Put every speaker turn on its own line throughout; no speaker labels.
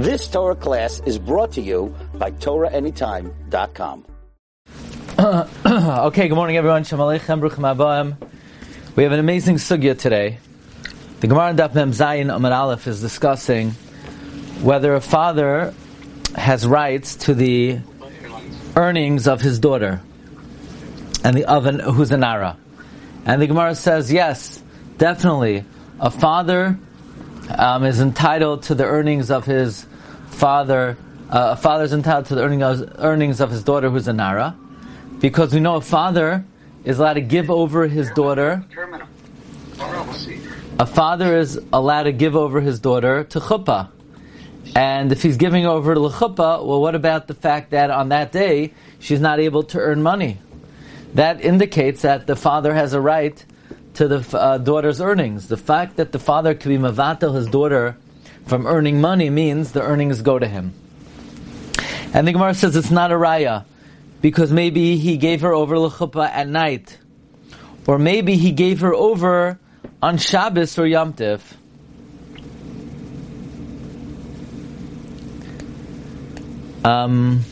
This Torah class is brought to you by TorahAnytime.com.
okay, good morning everyone. Shalom Aleichem, Bruchim Abayim. We have an amazing sugya today. The Gemara Daf Mem Zayin Amud Aleph is discussing whether a father has rights to the earnings of his daughter and the oven who's an ara. And the Gemara says, yes, definitely, a father um, is entitled to the earnings of his father. Uh, a father is entitled to the earning of, earnings of his daughter who's a nara, because we know a father is allowed to give over his daughter. A father is allowed to give over his daughter to chuppah. And if he's giving over to chuppah, well, what about the fact that on that day she's not able to earn money? That indicates that the father has a right to the uh, daughter's earnings. The fact that the father can be mavatel his daughter from earning money means the earnings go to him. And the Gemara says it's not a raya because maybe he gave her over l'chuppah at night, or maybe he gave her over on Shabbos or Yom Tiv. Um,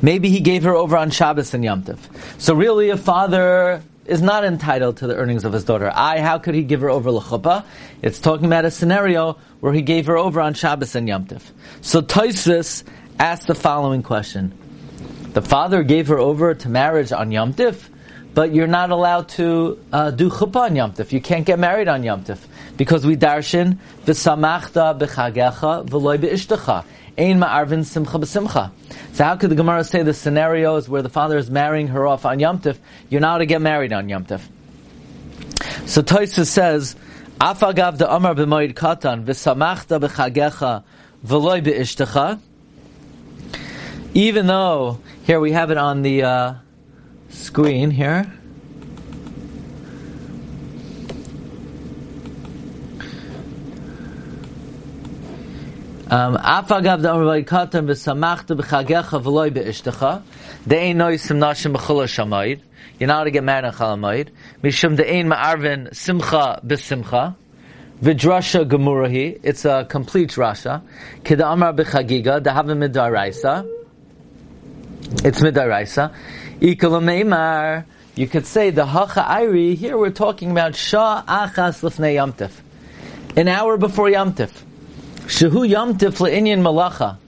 maybe he gave her over on Shabbos and Yom Tiv. So really, a father is not entitled to the earnings of his daughter. I, how could he give her over l'chuppah? It's talking about a scenario where he gave her over on Shabbos and Yom Tiv. So Tosfos asked the following question: The father gave her over to marriage on Yom Tiv, but you're not allowed to uh, do chuppah on Yom Tif. You can't get married on Yom Tif because we darshan v'samachta b'chagecha v'loy be'ishtecha. Ein ma'arvin simcha b'simcha. So how could the Gemara say the scenarios where the father is marrying her off on Yom Tif, you're not to get married on Yom Tif? So Tosfos says, Afagav de Amar b'moed katan v'samachta b'chagecha v'loy be'ishtecha. Even though here we have it on the. Uh, screen here. Um, Afagav da amar katan v'samachta b'chagecha v'loy be'ishtecha de'ein noisim nashim b'chula shamayid you're not to get married on chalamayid mishum de'ein ma'arvin simcha b'simcha. V'drasha gemurahi. It's a complete drasha. Kida amar b'chagiga. Dahavim midaraisa it's midaraisa you could say the Hacha Airi, here we're talking about Shah Achas Lefnei Yamtif. An hour before Yamtif. Shehu Yamtif Le'inyan Malacha.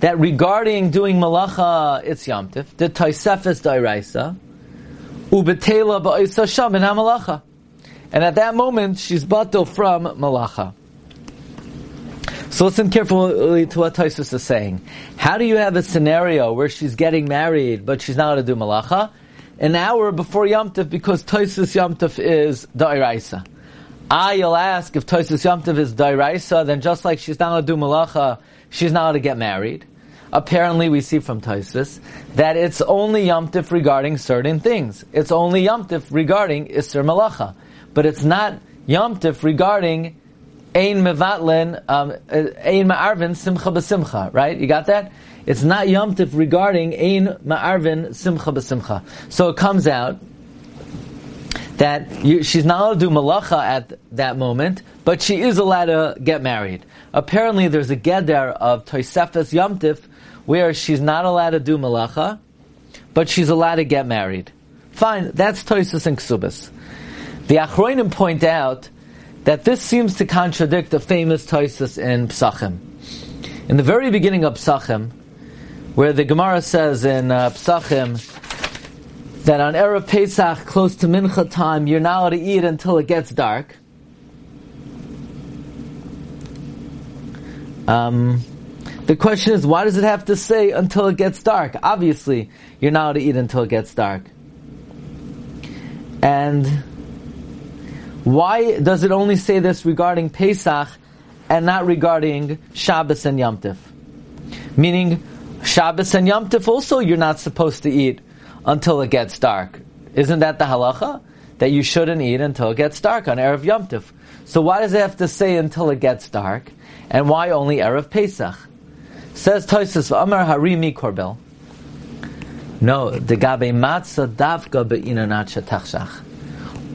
That regarding doing Malacha, it's Yamtif. The Taisefes Dairaisa. Ubetela Ba'isa Sham in HaMalacha. And at that moment, she's batel from Malacha. So listen carefully to what Tosfos is saying. How do you have a scenario where she's getting married, but she's not allowed to do malacha? An hour before Yom Tov, because Tosfos Yom Tov is Da'iraisa. Ah, you'll ask, if Tosfos Yom Tov is Da'iraisa, then just like she's not allowed to do malacha, she's not allowed to get married. Apparently, we see from Tosfos that it's only Yom Tov regarding certain things. It's only Yom Tov regarding Isser Malacha. But it's not Yom Tov regarding Ein mevatlen, um, ein ma'arvin simcha b'simcha, right? You got that? It's not Yom Tif regarding ein ma'arvin simcha b'simcha. So it comes out that you, she's not allowed to do malacha at that moment, but she is allowed to get married. Apparently, there's a geder of Tosefes Yom Tif where she's not allowed to do malacha, but she's allowed to get married. Fine, that's Tosfos and Ksubas. The Achroinim point out that this seems to contradict the famous Tosfos in Psachim. In the very beginning of Psachim, where the Gemara says in uh, Psachim that on Erev Pesach, close to Mincha time, you're not allowed to eat until it gets dark. Um, the question is, why does it have to say until it gets dark? Obviously, you're not allowed to eat until it gets dark. And why does it only say this regarding Pesach and not regarding Shabbos and Yom Tif? Meaning, Shabbos and Yom Tif also you're not supposed to eat until it gets dark. Isn't that the halacha? That you shouldn't eat until it gets dark on Erev Yom Tif. So why does it have to say until it gets dark? And why only Erev Pesach? Says Tosfos, Amar Harimi Korbel. No, the Gabe Matzah Davka Be'inanat Tachshach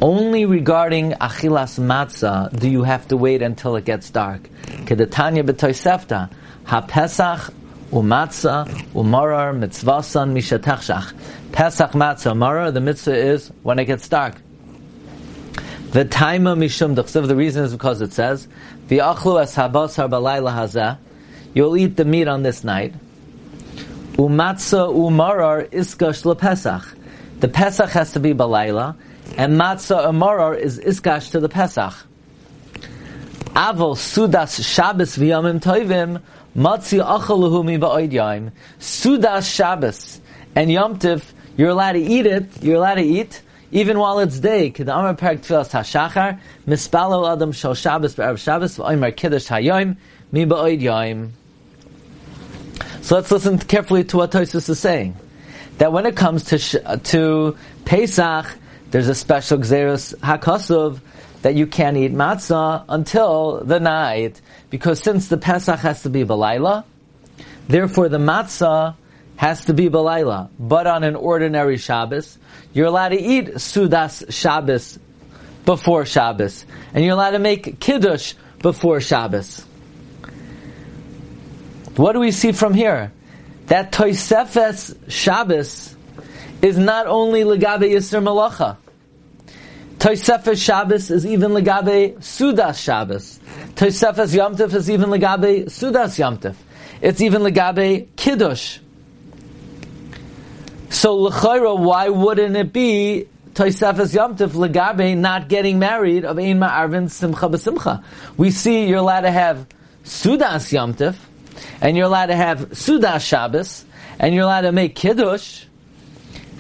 Only regarding achilas matzah do you have to wait until it gets dark. Kedatanya b'toysefta, ha-pesach umatzah umarar mitzvasan mishatachshach. Pesach matzah marar, the mitzvah is when it gets dark. The time of mishum the reason is because it says, V'achlu es habasar balayla hazeh, you'll eat the meat on this night. Umatzah umarar iskash lepesach. The Pesach has to be balayla, and matzah amarar is iskash to the Pesach. Avol sudas Shabbos v'yamim toivim matzi achaluhu mi ba'oid Sudas Shabbos and Yom Tiv, you're allowed to eat it. You're allowed to eat even while it's day. Kedamar perak tfilas hashachar mispalo adam shal Shabbos be'erev Shabbos v'oimer kiddush hayoim mi ba'oid So let's listen carefully to what Tosus is saying. That when it comes to to Pesach, there's a special Gzeris HaKosov that you can't eat matzah until the night, because since the Pesach has to be Balayla, therefore the matzah has to be Balayla. But on an ordinary Shabbos, you're allowed to eat Sudas Shabbos before Shabbos, and you're allowed to make Kiddush before Shabbos. What do we see from here? That Toisefes Shabbos is not only Legabe Yisr Malacha. Toisefes Shabbos is even legabe Sudas Shabbos. Toisefes Yom is even legabe Sudas Yom It's even legabe Kiddush. So l'chayra, why wouldn't it be Toisefes Yom legabe not getting married of Ein Ma'arvin Simcha B'Simcha? We see you're allowed to have Sudas Yom and you're allowed to have Sudas Shabbos, and you're allowed to make Kiddush,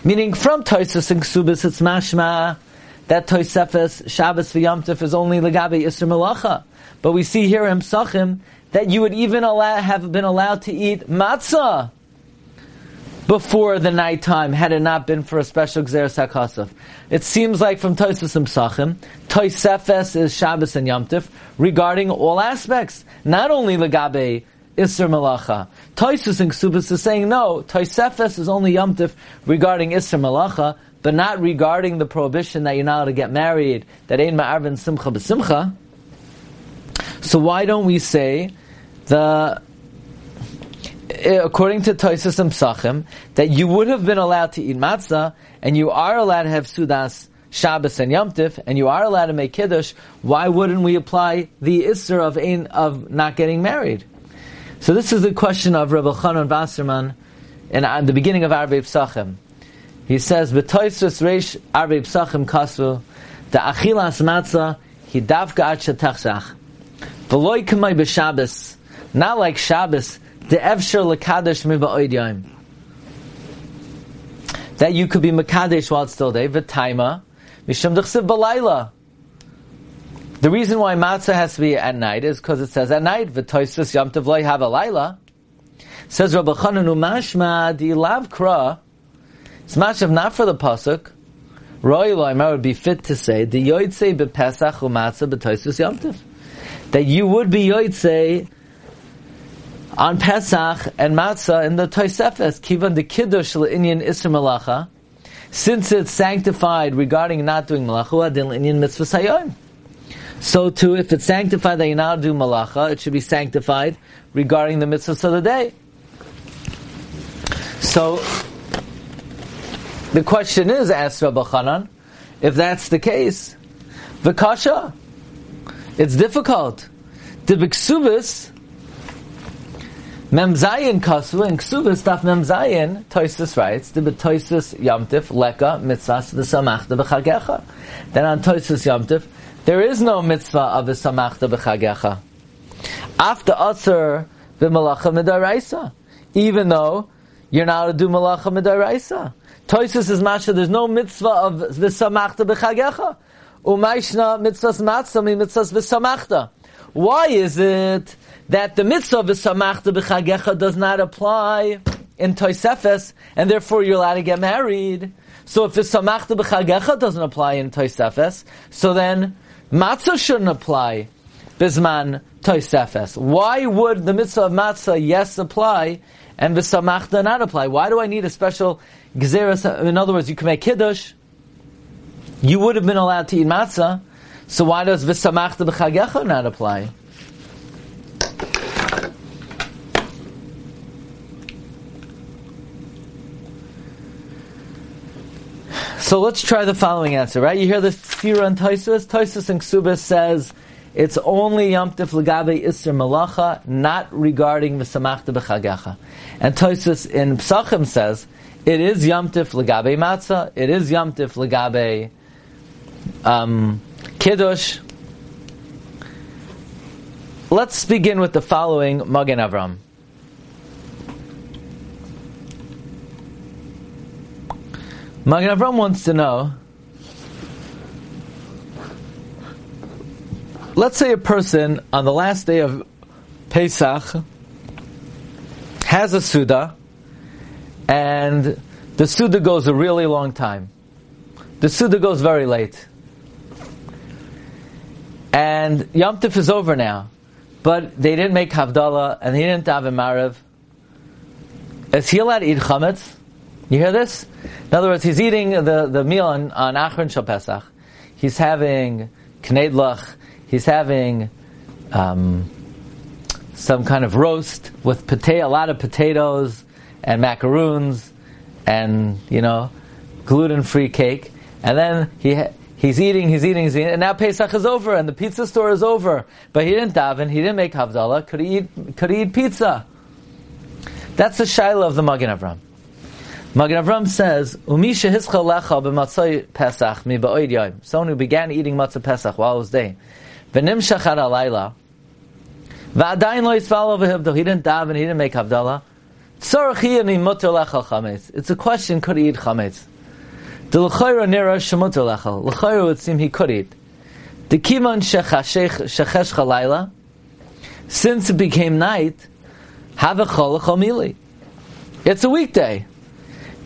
meaning from Toises and Ksubis, it's mashma that Toisefes Shabbos v'Yamtif is only legabe Yisr Malacha. But we see here in Psachim that you would even allow, have been allowed to eat matzah before the nighttime had it not been for a special Gzeres HaKasaf. It seems like from Toises and Psachim, Toisefes is Shabbos and Yamtif regarding all aspects, not only legabe Isser Malacha. Toisus and Ksubis is saying no, Toisefes is only Yamtif regarding Isser Malacha, but not regarding the prohibition that you're not allowed to get married, that ain't ma'arvin simcha b'simcha. So why don't we say the according to Toisus and Psachim, that you would have been allowed to eat matzah, and you are allowed to have sudas Shabbos and Yom Tif, and you are allowed to make kiddush. Why wouldn't we apply the isser of ein, of not getting married? So this is the question of Reb Elchanan Wasserman in uh, the beginning of Arbe Psachim. He says, "B'toisus reish arbe psachim kasu, the achilas matzah hidavka ad shetachshach, v'loy k'may b'Shabbos, not like Shabbos, the evshir lekadosh miba'oid That you could be mekadesh while it's still day, v'taima, mishum d'chsiv b'layla. The reason why matzah has to be at night is because it says at night, v'toisus yom tov loy have a laila. Says Rabbi Chananu mashma di lav kra, it's mashav not for the pasuk. Roy Loimer would be fit to say the yoytze bepesach umatzah b'toisus yomtiv. That you would be yoytze on Pesach and matzah in the toisefes kivan the kiddush le'inyan isr malacha. Since it's sanctified regarding not doing malacha, adin le'inyan mitzvah sayoim. So too, if it's sanctified that you not do malacha, it should be sanctified regarding the mitzvahs of the day. So the question is, asked Reb Elchanan, if that's the case, Vikasha, it's difficult. The Biksubis, Memzayin Kasu, and Ksubis, Daf Memzayin, Toisus writes, the Toisus Yamtif, Leka, Mitzvahs, V'samachta B'chagecha. Then on Toisus Yamtif, there is no mitzvah of V'samachta B'chagecha. After Asr, V'malacha Midaraisa. Even though you're not to do Malacha Midaraisa. Toisus is masha. There's no mitzvah of v'samachta b'chagecha. Umayshna mitzvahs matzah mi mitzvahs v'samachta. Why is it that the mitzvah of v'samachta b'chagecha does not apply in Toisefes, and therefore you're allowed to get married? So if v'samachta b'chagecha doesn't apply in Toisefes, so then matzah shouldn't apply bisman Toisefes. Why would the mitzvah of matzah yes apply and v'samachta not apply? Why do I need a special In other words, you can make Kiddush, you would have been allowed to eat matzah. So why does v'samachta b'chagecha not apply? So let's try the following answer, right? You hear the stira and Taisus? Taisus and Ksubis says it's only Yom Tif Legabe Isser Malacha, not regarding V'samachta B'chagecha. And Taisus in Psachim says it is Yom Tif Legabe Matzah, it is Yom Tif Legabe um, Kiddush. Let's begin with the following Magen Avram. Magen Avram wants to know. Let's say a person on the last day of Pesach has a Suda, and the Suda goes a really long time. The Suda goes very late. And Yom Tif is over now, but they didn't make Havdalah and he didn't have a Mariv. Is he allowed to eat chametz? You hear this? In other words, he's eating the, the meal on, on Achron Shal Pesach. He's having knedlach. He's having um, some kind of roast with potato, a lot of potatoes and macaroons and, you know, gluten-free cake. And then he he's eating, he's eating, he's eating, and now Pesach is over and the pizza store is over. But he didn't daven, he didn't make Havdalah. Could he eat, could he eat pizza? That's the shaila of the Magen Avram. Magen Avram says, "Umisha hischal lecha Pesach mi ba'oid yom." Someone who began eating matzah Pesach while it was day, v'nimshach ad alayla, v'adayin lo yisvalo v'hivdo. He didn't daven, he didn't make havdalah. It's a question: Could he eat chametz? The l'chayra nira shemutter lecha. L'chayra would seem he could eat. The kiman shechesh chalayla. Since it became night, have a chol. It's a weekday.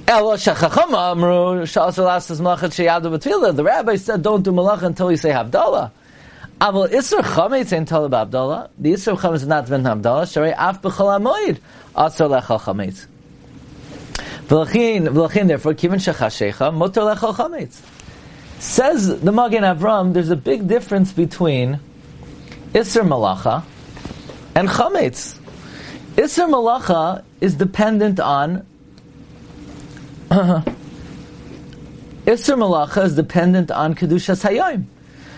The rabbi said, don't do malach until you say Havdalah. Aval Isser Chametz ain't about Havdalah. The Isser Chametz is not ben Havdalah. Sharei Af B'chol HaMoed Asar Lechal Chametz. V'lachin, v'lachin, therefore, Kivin Shechashecha, Motor Lechal Chametz. Says the Magen Avram, there's a big difference between Isser Malacha and Chametz. Isser Malacha is dependent on Isser Malacha is dependent on Kedushas Hayom.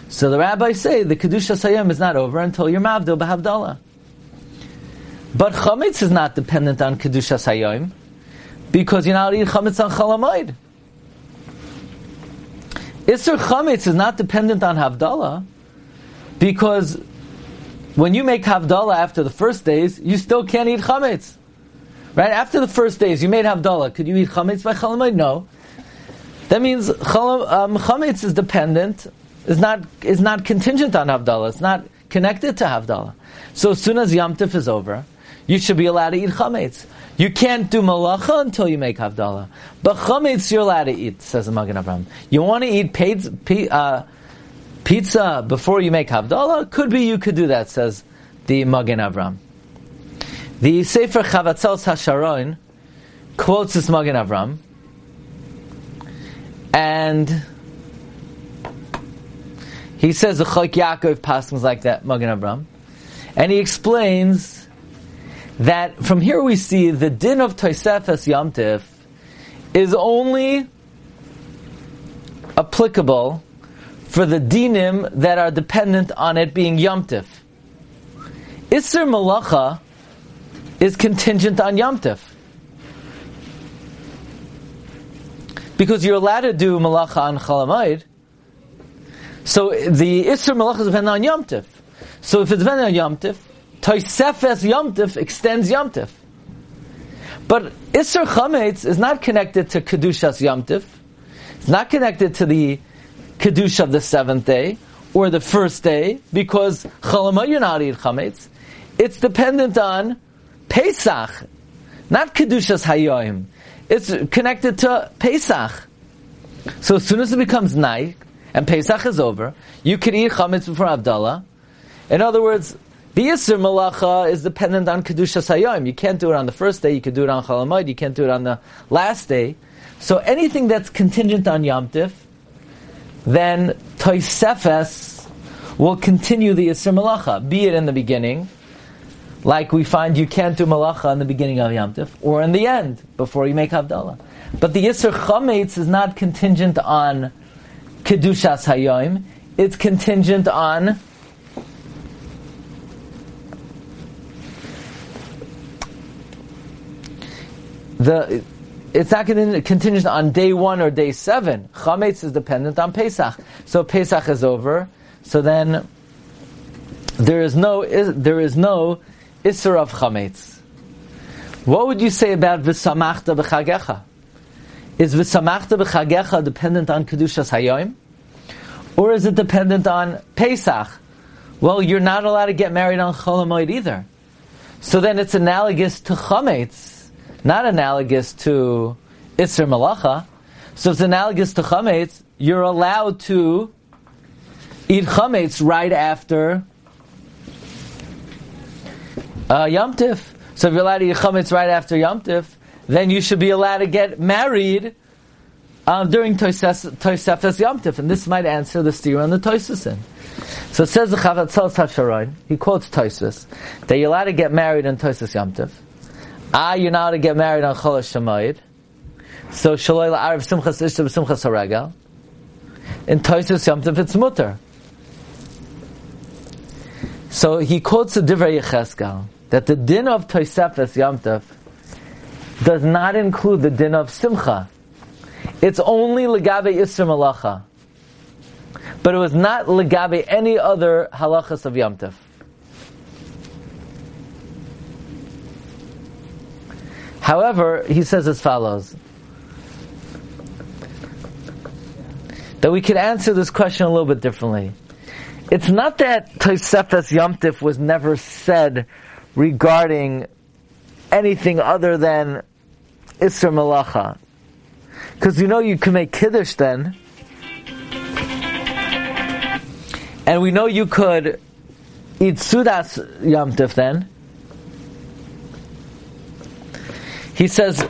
So the rabbis say the Kedushas Hayom is not over until you're Mavdo B'Havdalah. But Chametz is not dependent on Kedushas Hayom because you're not eating Chametz on Chalamayid. Isser Chametz is not dependent on Havdalah because when you make Havdalah after the first days, you still can't eat Chametz. Right after the first days, you made Havdalah. Could you eat chametz by chalamayid? No. That means um, chametz is dependent, is not is not contingent on Havdalah. It's not connected to Havdalah. So as soon as Yom Tif is over, you should be allowed to eat chametz. You can't do malacha until you make Havdalah. But chametz you're allowed to eat, says the Magen Avraham. You want to eat pizza, uh, pizza before you make Havdalah? Could be you could do that, says the Magen Avraham. The Sefer Chavatzeles Hasharon quotes this Magen Avram, and he says the Chok Yaakov passes like that Magen Avram, and he explains that from here we see the din of Tosefes Yomtiv is only applicable for the dinim that are dependent on it being Yomtiv. Isser Malacha is contingent on Yom Tif. Because you're allowed to do malacha on Chalamayid, so the Isser malacha is dependent on Yom Tif. So if it's dependent on Yom Tif, Toisefes Yom Tif extends Yom Tif. But Isser Chametz is not connected to Kedushas Yom Tif. It's not connected to the Kedusha of the seventh day or the first day because Chalamayid you're Chametz. It's dependent on Pesach, not Kedushas Hayoim. It's connected to Pesach. So as soon as it becomes night and Pesach is over, you can eat chametz before Havdalah. In other words, the Yisr Malacha is dependent on Kedushas Hayoim. You can't do it on the first day, you can do it on Chalamayid, you can't do it on the last day. So anything that's contingent on Yom Tif, then Toisefes will continue the Yisr Malacha, be it in the beginning, like we find you can't do Malacha in the beginning of Yom Tif, or in the end, before you make Havdalah. But the Yisr Chametz is not contingent on Kedushas Hayom, it's contingent on the it's not contingent on day one or day seven. Chametz is dependent on Pesach. So Pesach is over. So then there is no there is no isser of chametz. What would you say about v'samachta b'chagecha? Is v'samachta b'chagecha dependent on kedushas hayom, or is it dependent on Pesach? Well, you're not allowed to get married on Chol either. So then it's analogous to chametz not analogous to Isser Malacha. So it's analogous to Chametz. You're allowed to eat Chametz right after uh, Yom Tif. So if you're allowed to eat Chametz right after Yom Tif, then you should be allowed to get married um, during Toisefes Yom Tif. And this might answer the steer on the Toisesin. So it says the Chavatzeles Hasharon, he quotes Toises, that you're allowed to get married in Toises Yom Tif. Ah, you're not allowed to get married on Chol Shemayid. So Shaloi La'arav Simchas Ishta B'Simchas HaRegel. In Toisus Yom Tov it's mutter. So he quotes the Divrei Yecheskel that the din of Toisefes Yom Tov does not include the din of Simcha. It's only Legabe Yisr Malacha. But it was not Legabe any other halachas of Yom Tov. However, he says as follows that we could answer this question a little bit differently. It's not that Tosefes Yomtiv was never said regarding anything other than Isra Malacha. Because you know you can make Kiddush then. And we know you could eat Sudas Yomtiv then. He says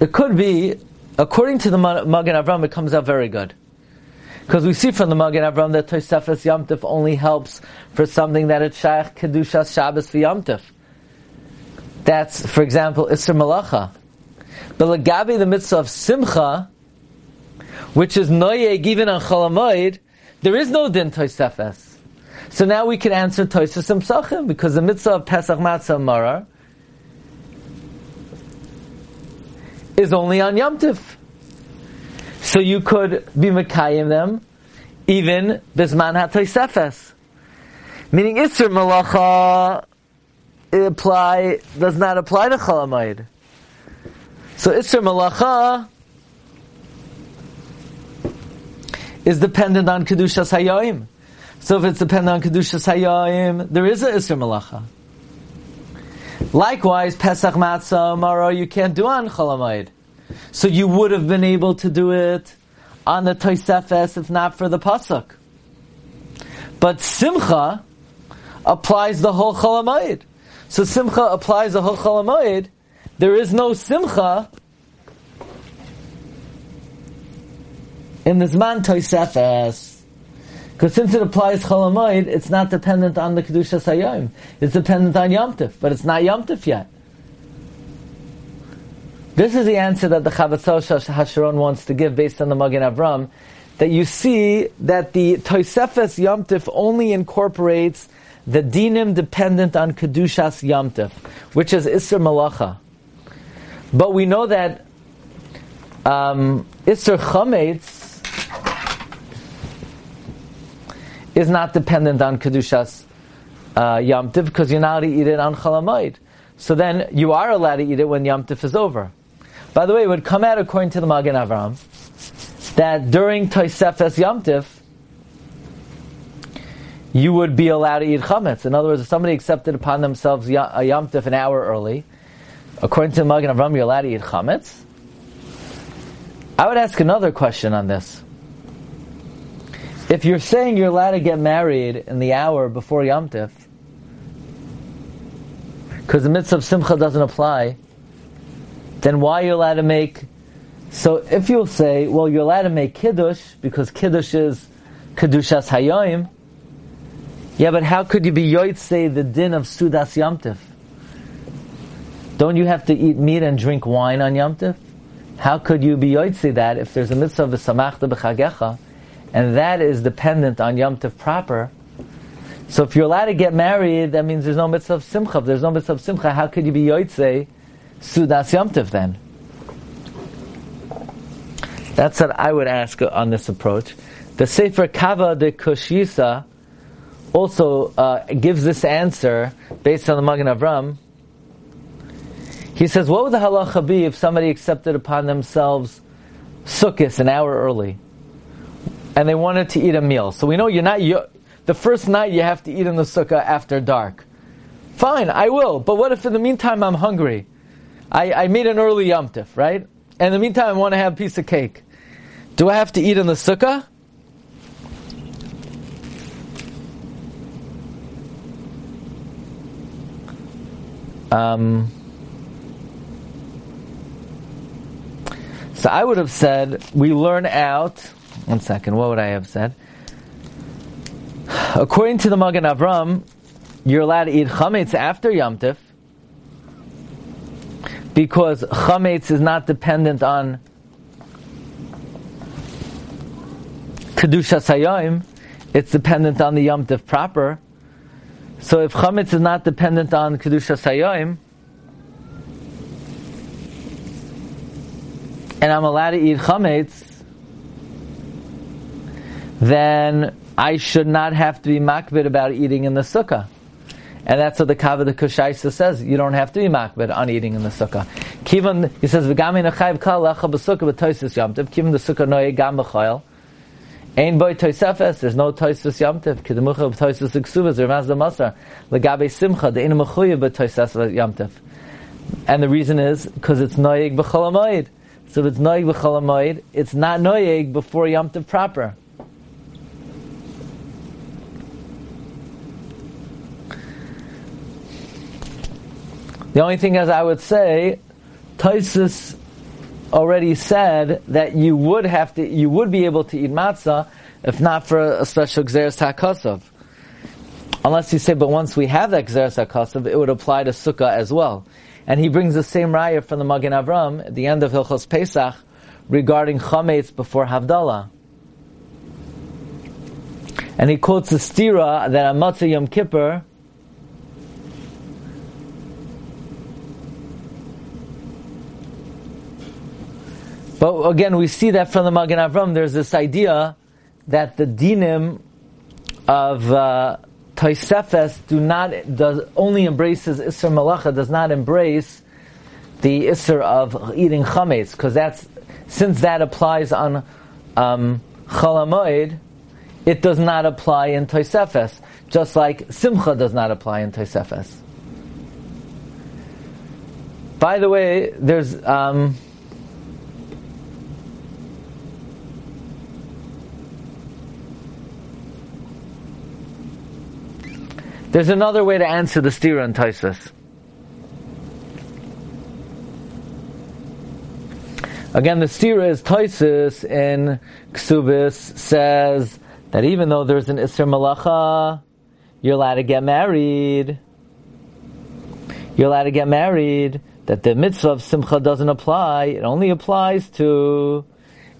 it could be, according to the Magen Avram, it comes out very good. Because we see from the Magen Avram that Tosefes Yamtif only helps for something that it's Shaykh Kedushas Shabbos for Yamtif. That's, for example, Isra Malacha. But Lagabi, the mitzvah of Simcha, which is Noye given on Cholamoid, there is no din Tosefes. So now we can answer Toises Psachim, because the mitzvah of Pesach Matzah Marar is only on Yom Tif. So you could be Mekayim them even Bisman HaToisefes. Meaning Isser Malacha apply, does not apply to Chalamayid. So Isser Malacha is dependent on Kedushas Hayoim. So if it's dependent on Kedushas Hayoim, there is a Isser Malacha. Likewise, Pesach Matzah Mara you can't do on Cholamayid. So you would have been able to do it on the Toisefes if not for the Pasuk. But Simcha applies the whole Cholamayid. So Simcha applies the whole Cholamayid. There is no Simcha in the Zman Toisefes. Because since it applies Cholamayid, it's not dependent on the Kedusha Sayyim. It's dependent on Yom but it's not Yom yet. This is the answer that the Chavatzeles Hasharon wants to give based on the Magen Avram, that you see that the Toisefes Yomtiv only incorporates the dinim dependent on Kedushas Yomtiv, which is Isser Malacha. But we know that um, Isser Chametz is not dependent on Kedushas uh, Yom Tiv because you're not allowed to eat it on Chalamayid. So then you are allowed to eat it when Yom Tif is over. By the way, it would come out according to the Magen Avram that during Toisefes Yom Tif, you would be allowed to eat chametz. In other words, if somebody accepted upon themselves a Yom Tif an hour early, according to Magen Avram, you're allowed to eat chametz. I would ask another question on this if you're saying you're allowed to get married in the hour before Yom Tif, because the mitzvah of Simcha doesn't apply, then why are you allowed to make So if you'll say, well, you're allowed to make kiddush because kiddush is kedushas hayoim. Yeah, but how could you be yoytze the din of sudas yamtiv? Don't you have to eat meat and drink wine on yamtiv? How could you be yoytze that if there's a mitzvah of samachta b'chagecha, and that is dependent on yamtiv proper? So if you're allowed to get married, that means there's no mitzvah of simcha. If there's no mitzvah of simcha, how could you be yoytze sudas yamtiv then? That's what I would ask on this approach. The Sefer Kava de Kushisa also uh, gives this answer based on the Magen Avram. He says, "What would the halacha be if somebody accepted upon themselves sukkahs an hour early, and they wanted to eat a meal? So we know you're not you, the first night you have to eat in the sukkah after dark. Fine, I will. But what if in the meantime I'm hungry? I, I made an early yomtiv, right? And in the meantime I want to have a piece of cake. Do I have to eat in the sukkah? Um, so I would have said, we learn out. One second, what would I have said? According to the Magen Avram, you're allowed to eat chametz after Yom Tif because chametz is not dependent on kedusha sayayim; it's dependent on the Yom Tif proper. So if chametz is not dependent on kedusha sayayim, and I'm allowed to eat chametz, then I should not have to be makbid about eating in the sukkah. And that's what the Kavod Kushaisa says. You don't have to be makbid on eating in the sukkah. Kivan, he says, "V'gami nechayv kal lecha b'sukkah b'toisus yamtiv." Kivan the sukkah noye gam b'choyel. Ein boy toisefes. There's no toisus yamtiv. Kedemucha b'toisus iksuvas. Ramaz the masar. Legabe simcha. The inu mechuyev b'toisus yamtiv. And the reason is because it's noyeg b'cholamoid. So if it's noyeg b'cholamoid, it's not noyeg before yamtiv proper. The only thing is, I would say, Taisus already said that you would have to, you would be able to eat matzah if not for a special Gzeris HaKosov. Unless you say, but once we have that Gzeris HaKosov, it would apply to Sukkah as well. And he brings the same raya from the Magen Avram at the end of Hilchos Pesach regarding Chametz before Havdalah. And he quotes the stira that on Motzei Yom Kippur, But again, we see that from the Magen Avram, there's this idea that the dinim of uh, Toisefes do not, does, only embraces Isser Malacha, does not embrace the Isser of eating Chametz, because that's, since that applies on um, Chalamoid, it does not apply in Toisefes, just like Simcha does not apply in Toisefes. By the way, there's, um, There's another way to answer the stira and Taisus. Again, the stira is Taisus in Ksubis says that even though there's an Isser Malacha, you're allowed to get married. You're allowed to get married. That the mitzvah of Simcha doesn't apply. It only applies to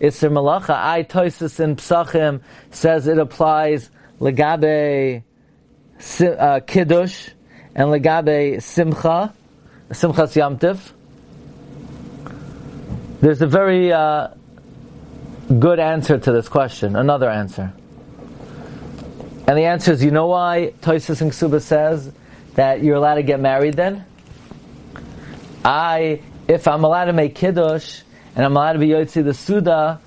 Isser Malacha. I Taisus in Psachim says it applies legabe uh, Kiddush and Legabe Simcha, Simchas Yamtiv. There's a very uh, good answer to this question, another answer. And the answer is, you know why Toisus and Ksuba says that you're allowed to get married then? I, if I'm allowed to make Kiddush, and I'm allowed to be Yotzi the Suda,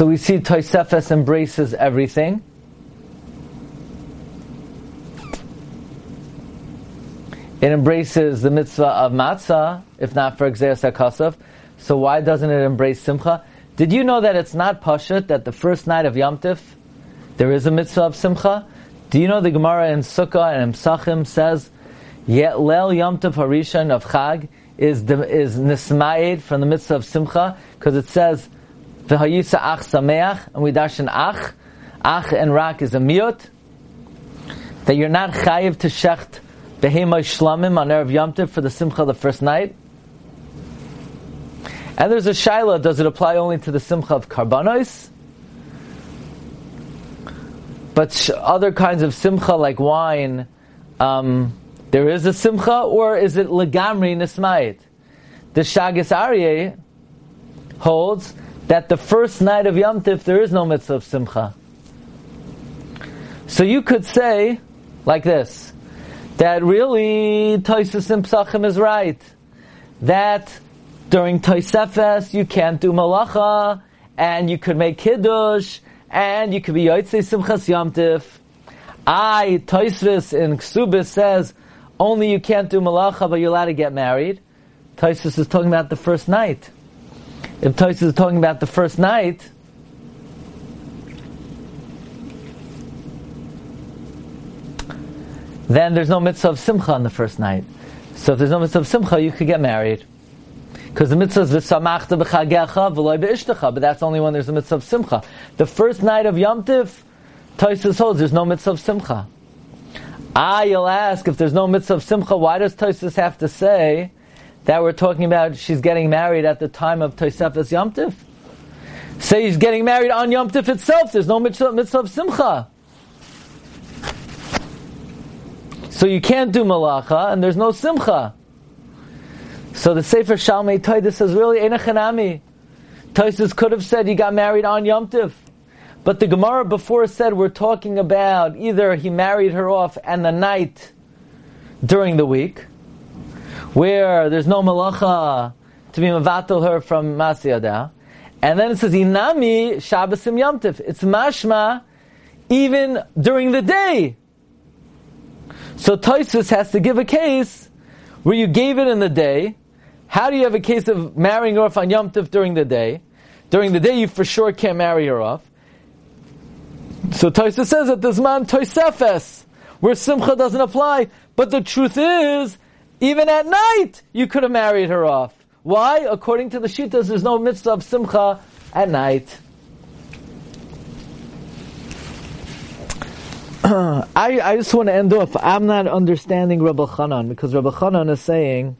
So we see Toisefes embraces everything. It embraces the mitzvah of matzah, if not for Gzeris HaKosov. So why doesn't it embrace Simcha? Did you know that it's not Pashut that the first night of Yom Tif, there is a mitzvah of Simcha? Do you know the Gemara in Sukkah and Psachim says, Yet Lel Yom Tov Harishon of Chag is is nismaid from the mitzvah of Simcha because it says v'hayisa ach sameach and we darshan ach ach and rak is a miut that you're not chayiv to shecht behemay shlamim on erev Yom for the Simcha the first night. And there's a shaila: Does it apply only to the Simcha of karbanos? But other kinds of Simcha like wine. Um, there is a simcha, or is it legamri nismayit? The Shagas Aryeh holds that the first night of Yom Tif there is no mitzvah of simcha. So you could say like this, that really Toisus and Psachim is right. That during Toisefes you can't do malacha, and you could make kiddush, and you could be Yotzei Simchas Yom Tif. I, Toisvis in Ksubis says, only you can't do malacha, but you're allowed to get married. Taisus is talking about the first night. If Taisus is talking about the first night, then there's no mitzvah of simcha on the first night. So if there's no mitzvah of simcha, you could get married. Because the mitzvah is v'samachta b'chagecha v'loy but that's only when there's a mitzvah of simcha. The first night of Yom Tif, Taisus holds there's no mitzvah of simcha. Ah, you'll ask, if there's no mitzvah of simcha, why does Tosis have to say that we're talking about she's getting married at the time of Tosefes Yom Tif? Say he's getting married on Yom Tif itself, there's no mitzvah, mitzvah of simcha. So you can't do malacha, and there's no simcha. So the Sefer Shalmei Toida says, really, Enechanami. Tosis could have said he got married on Yom Tif. But the Gemara before said we're talking about either he married her off and the night during the week, where there's no malacha to be mavatal her from Masiyada. And then it says, Inami Shabbasim Yamtiv. It's mashma even during the day. So Toisus has to give a case where you gave it in the day. How do you have a case of marrying her off on Yom during the day? During the day, you for sure can't marry her off. So Toisa says that this man Toisefes, where Simcha doesn't apply. But the truth is, even at night, you could have married her off. Why? According to the Shitas, there's no mitzvah of Simcha at night. I, I just want to end off. I'm not understanding Rabbi Chanan because Rabbi Chanan is saying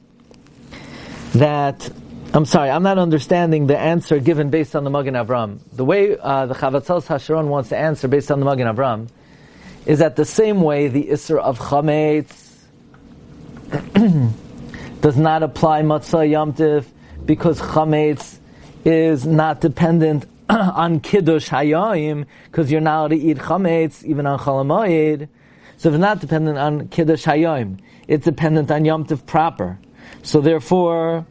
that I'm sorry, I'm not understanding the answer given based on the Magen Avram. The way uh, the Chavatzeles Hasharon wants to answer based on the Magen Avram is that the same way the Isser of Chametz does not apply Matzah Yomtiv because Chametz is not dependent on Kiddush Hayayim because you're not allowed to eat Chametz even on Chalamayid. So it's not dependent on Kiddush Hayayim. It's dependent on Yomtiv proper. So therefore,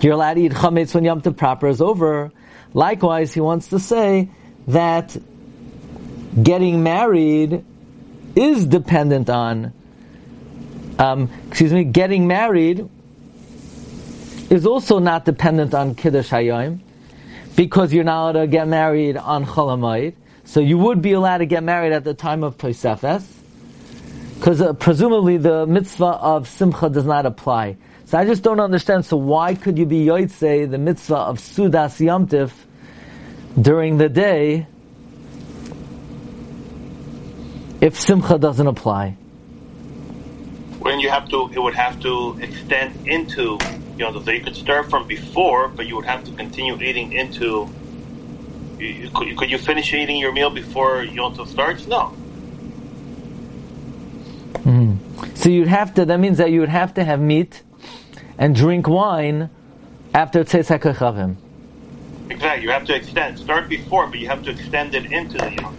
you're allowed to eat chametz when Yom Tov proper is over. Likewise, he wants to say that getting married is dependent on, um, excuse me, getting married is also not dependent on Kiddush Hayom because you're not allowed to get married on Cholamayid. So you would be allowed to get married at the time of Tosefes because uh, presumably the mitzvah of Simcha does not apply. So I just don't understand. So why could you be yoitze the mitzvah of sudas yamtiv during the day if simcha doesn't apply?
You have to, it would have to extend into, you know, so you could start from before, but you would have to continue eating into. You, could, could you finish eating your meal before Yom Tov starts? No.
Mm-hmm. So you'd have to. That means that you would have to have meat and drink wine after Tzeis HaKachavim.
Exactly. You have to extend. Start before, but you have to extend it into the Yom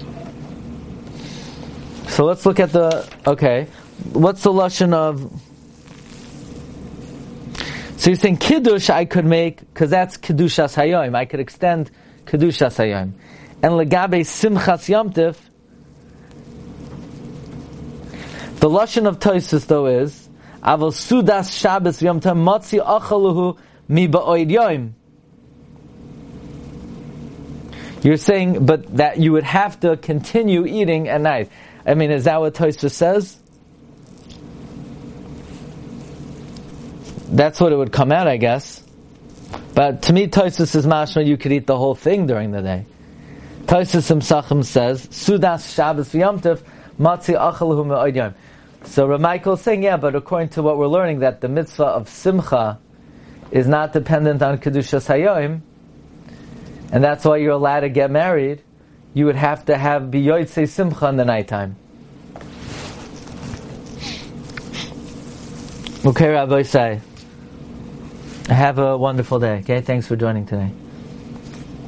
So let's look at the, okay. What's the Lashon of, so you're saying Kiddush I could make, because that's Kiddushas Hayoim. I could extend Kiddushas Hayoim. And Legabe Simchas Yomtiv, the Lashon of Toisus though is, Aval sudas Shabbos yom tam motzi achaluhu mi. You're saying, but that you would have to continue eating at night. I mean, is that what says? That's what it would come out, I guess. But to me, Tosus is mashma, you could eat the whole thing during the day. Tosus Sachim says, Sudas Shabbos v'yamtiv, matzi achalahu me'odyam. So Ramichael is saying, yeah, but according to what we're learning, that the mitzvah of simcha is not dependent on Kedushas Hayoim, and that's why you're allowed to get married, you would have to have biyoytse simcha in the nighttime. Okay, Rabbi say. Have a wonderful day. Okay, thanks for joining today.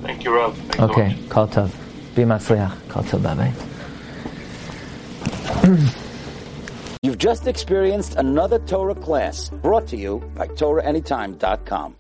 Thank you, Rob. Thanks
okay, kol tov. Be matzliach. Kol tov, bye
You've just experienced another Torah class brought to you by TorahAnytime.com.